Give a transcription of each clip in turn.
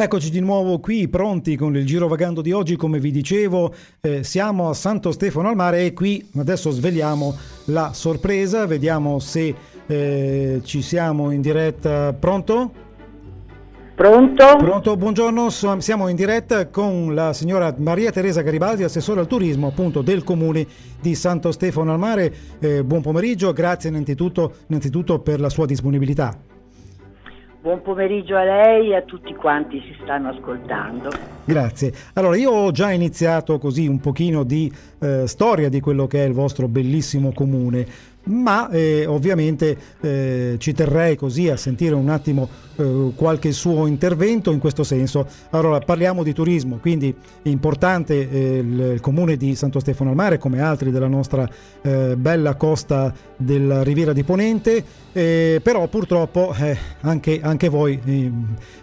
Eccoci di nuovo qui pronti con il giro vagando di oggi, come vi dicevo eh, siamo a Santo Stefano al mare e qui adesso sveliamo la sorpresa, vediamo se eh, ci siamo in diretta. Pronto? Pronto? Pronto, buongiorno, siamo in diretta con la signora Maria Teresa Garibaldi, assessore al turismo appunto del comune di Santo Stefano al Mare. Eh, buon pomeriggio, grazie innanzitutto, innanzitutto per la sua disponibilità. Buon pomeriggio a lei e a tutti quanti ci stanno ascoltando. Grazie. Allora, io ho già iniziato così un pochino di eh, storia di quello che è il vostro bellissimo comune ma eh, ovviamente eh, ci terrei così a sentire un attimo eh, qualche suo intervento in questo senso. Allora parliamo di turismo, quindi è importante eh, il, il, comune di Santo Stefano al Mare come altri della nostra eh, bella costa della Riviera di Ponente, eh, però purtroppo anche, anche voi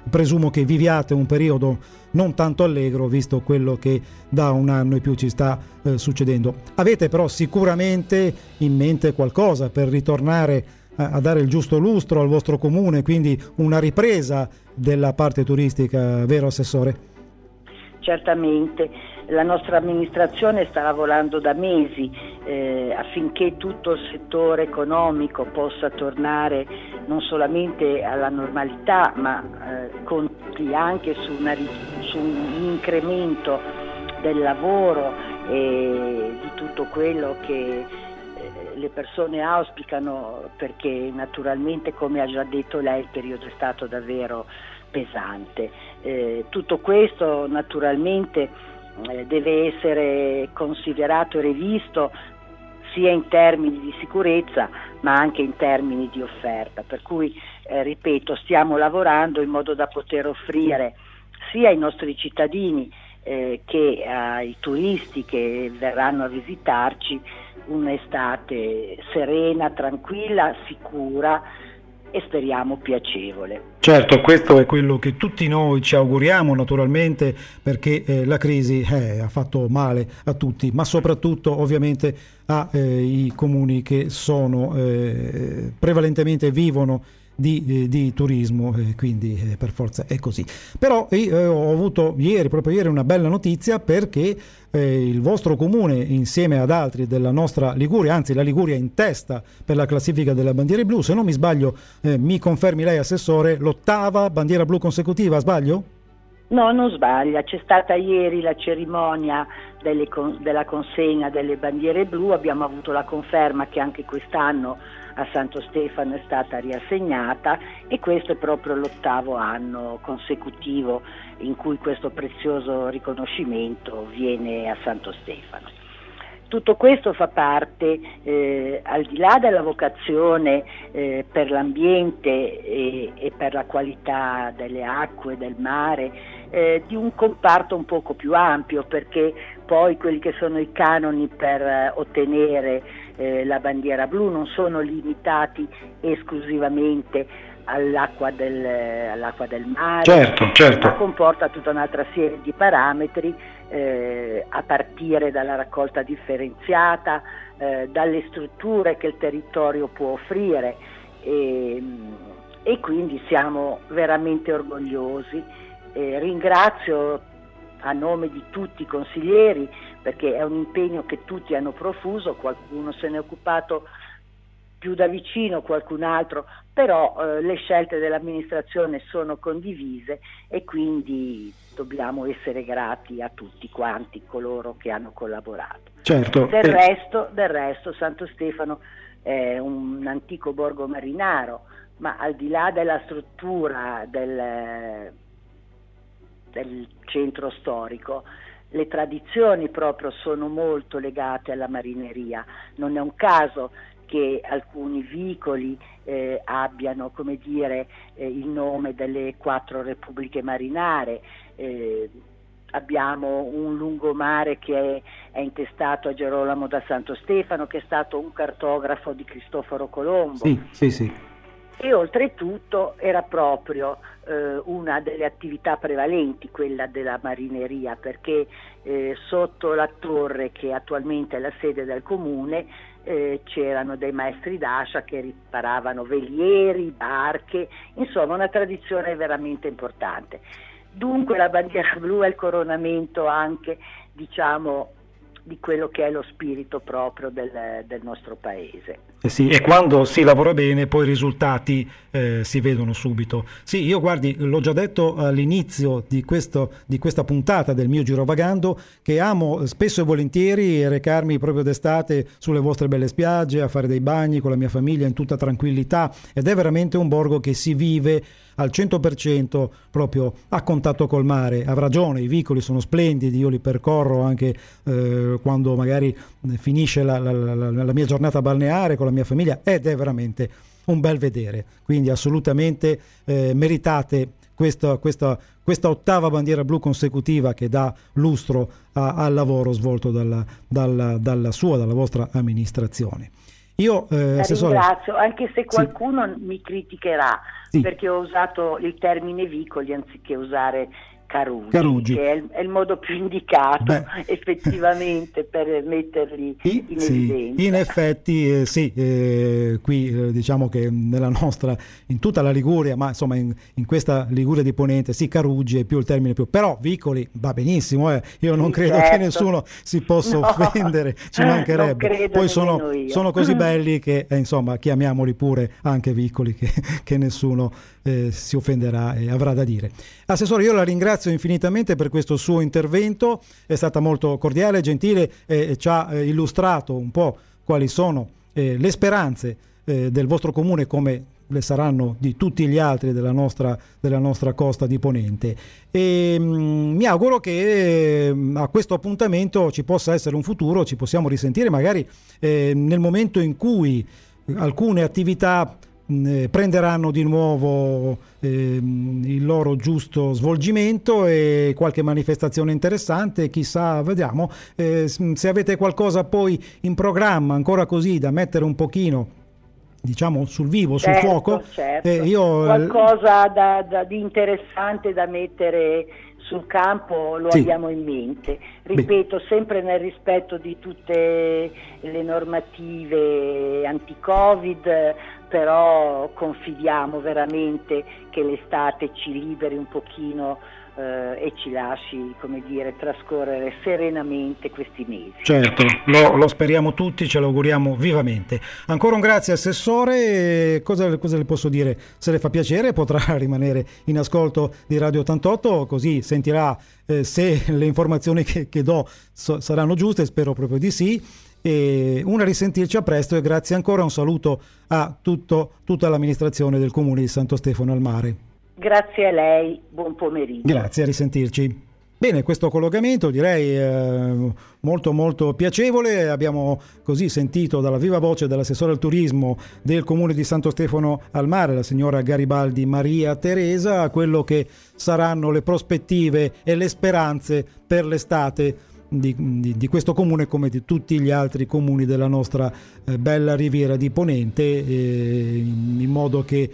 presumo che viviate un periodo non tanto allegro visto quello che da un anno e più ci sta eh, succedendo. Avete però sicuramente in mente qualcosa per ritornare a, a dare il giusto lustro al vostro comune, quindi una ripresa della parte turistica, vero Assessore? Certamente, la nostra amministrazione sta lavorando da mesi eh, affinché tutto il settore economico possa tornare non solamente alla normalità ma eh, conti anche su, una, su, un incremento del lavoro e di tutto quello che eh, le persone auspicano perché naturalmente come ha già detto lei il periodo è stato davvero pesante. Eh, tutto questo naturalmente eh, deve essere considerato e rivisto sia in termini di sicurezza ma anche in termini di offerta, per cui eh, ripeto stiamo lavorando in modo da poter offrire sia ai nostri cittadini eh, che ai turisti che verranno a visitarci un'estate serena, tranquilla, sicura e speriamo piacevole. Certo, questo è quello che tutti noi ci auguriamo naturalmente perché eh, la crisi eh, ha fatto male a tutti, ma soprattutto ovviamente ai eh, comuni che sono eh, prevalentemente vivono di, eh, di turismo, eh, quindi eh, per forza è così. Però io eh, ho avuto ieri, proprio ieri, una bella notizia perché il vostro comune, insieme ad altri della nostra Liguria, anzi la Liguria in testa per la classifica delle bandiere blu, se non mi sbaglio, mi confermi lei, Assessore, l'ottava bandiera blu consecutiva, sbaglio? No, non sbaglia, c'è stata ieri la cerimonia con- della consegna delle bandiere blu, abbiamo avuto la conferma che anche quest'anno a Santo Stefano è stata riassegnata e questo è proprio l'ottavo anno consecutivo in cui questo prezioso riconoscimento viene a Santo Stefano. Tutto questo fa parte, eh, al di là della vocazione eh, per l'ambiente e, e, per la qualità delle acque, del mare, eh, di un comparto un poco più ampio, perché poi quelli che sono i canoni per eh, ottenere eh, la bandiera blu non sono limitati esclusivamente all'acqua del, all'acqua del mare, certo, certo. ma comporta tutta un'altra serie di parametri eh, a partire dalla raccolta differenziata, eh, dalle strutture che il territorio può offrire e, e quindi siamo veramente orgogliosi. Eh, ringrazio a nome di tutti i consiglieri perché è un impegno che tutti hanno profuso, qualcuno se ne è occupato più da vicino, qualcun altro, però eh, le scelte dell'amministrazione sono condivise e quindi dobbiamo essere grati a tutti quanti coloro che hanno collaborato. Certo. Del, eh. resto, del resto Santo Stefano è un antico borgo marinaro, ma al di là della struttura del, del centro storico, le tradizioni proprio sono molto legate alla marineria. Non è un caso che alcuni vicoli eh, abbiano come dire, eh, il nome delle quattro repubbliche marinare. Eh, abbiamo un lungomare che è, è, intestato a Gerolamo da Santo Stefano, che è stato un cartografo di Cristoforo Colombo. Sì, sì, sì. E oltretutto era proprio eh, una delle attività prevalenti quella della marineria, perché eh, sotto la torre che attualmente è la sede del comune eh, c'erano dei maestri d'ascia che riparavano velieri, barche, insomma una tradizione veramente importante. Dunque la bandiera blu è il coronamento anche, diciamo, di quello che è lo spirito proprio del, del nostro paese. Eh sì, e quando si lavora bene poi i risultati eh, si vedono subito. Sì, io guardi, l'ho già detto all'inizio di, questo, di questa puntata del mio girovagando che amo spesso e volentieri recarmi proprio d'estate sulle vostre belle spiagge, a fare dei bagni con la mia famiglia in tutta tranquillità ed è veramente un borgo che si vive al 100% proprio a contatto col mare. Ha ragione, i vicoli sono splendidi, io li percorro anche eh, quando magari finisce la, la, la, la mia giornata balneare con la mia famiglia ed è veramente un bel vedere. Quindi assolutamente eh, meritate questa, questa, questa, ottava bandiera blu consecutiva che dà lustro a, al lavoro svolto dalla, dalla, dalla, sua, dalla vostra amministrazione. Io eh, assessore... ringrazio, anche se qualcuno sì. mi criticherà sì. perché ho usato il termine vicoli anziché usare Carugi, Carugi. che è il, è il, modo più indicato Beh. effettivamente per metterli I, in sì, evidenza. In effetti eh, sì, eh, qui eh, diciamo che nella nostra, in tutta la Liguria, ma insomma in, in, questa Liguria di Ponente, sì, Carugi è più il termine più, però Vicoli va benissimo, eh. io non sì, credo certo. che nessuno si possa no. offendere, ci mancherebbe. Poi sono, sono, così belli che eh, insomma chiamiamoli pure anche Vicoli che, che nessuno eh, si offenderà e avrà da dire. Assessore, io la ringrazio infinitamente per questo suo intervento, è stata molto cordiale, gentile e ci ha eh, illustrato un po' quali sono eh, le speranze eh, del vostro comune come le saranno di tutti gli altri della nostra, della nostra costa di Ponente. E, mh, mm, mi auguro che mm, a questo appuntamento ci possa essere un futuro, ci possiamo risentire magari eh, nel momento in cui alcune attività eh, prenderanno di nuovo eh, il loro giusto svolgimento e qualche manifestazione interessante, chissà, vediamo eh, se avete qualcosa poi in programma ancora così da mettere un pochino diciamo sul vivo, certo, sul fuoco. Certo. Eh, io... Qualcosa da, da, di interessante da mettere sul campo lo sì. abbiamo in mente. Ripeto, Beh. sempre nel rispetto di tutte le normative anti-Covid, però confidiamo veramente che l'estate ci liberi un pochino eh, e ci lasci, come dire, trascorrere serenamente questi mesi. Certo, lo, lo, speriamo tutti, ce lo auguriamo vivamente. Ancora un grazie Assessore, cosa, cosa, le posso dire? Se le fa piacere potrà rimanere in ascolto di Radio 88, così sentirà eh, se le informazioni che, che do so, saranno giuste, spero proprio di sì e una risentirci a presto e grazie ancora, un saluto a tutto, tutta l'amministrazione del comune di Santo Stefano al Mare. Grazie a lei, buon pomeriggio. Grazie, a risentirci. Bene, questo collegamento direi eh, molto molto piacevole, abbiamo così sentito dalla viva voce dell'assessore al turismo del comune di Santo Stefano al Mare, la signora Garibaldi Maria Teresa, quello che saranno le prospettive e le speranze per l'estate di, di, di, questo comune come di tutti gli altri comuni della nostra eh, bella riviera di Ponente, eh, in modo che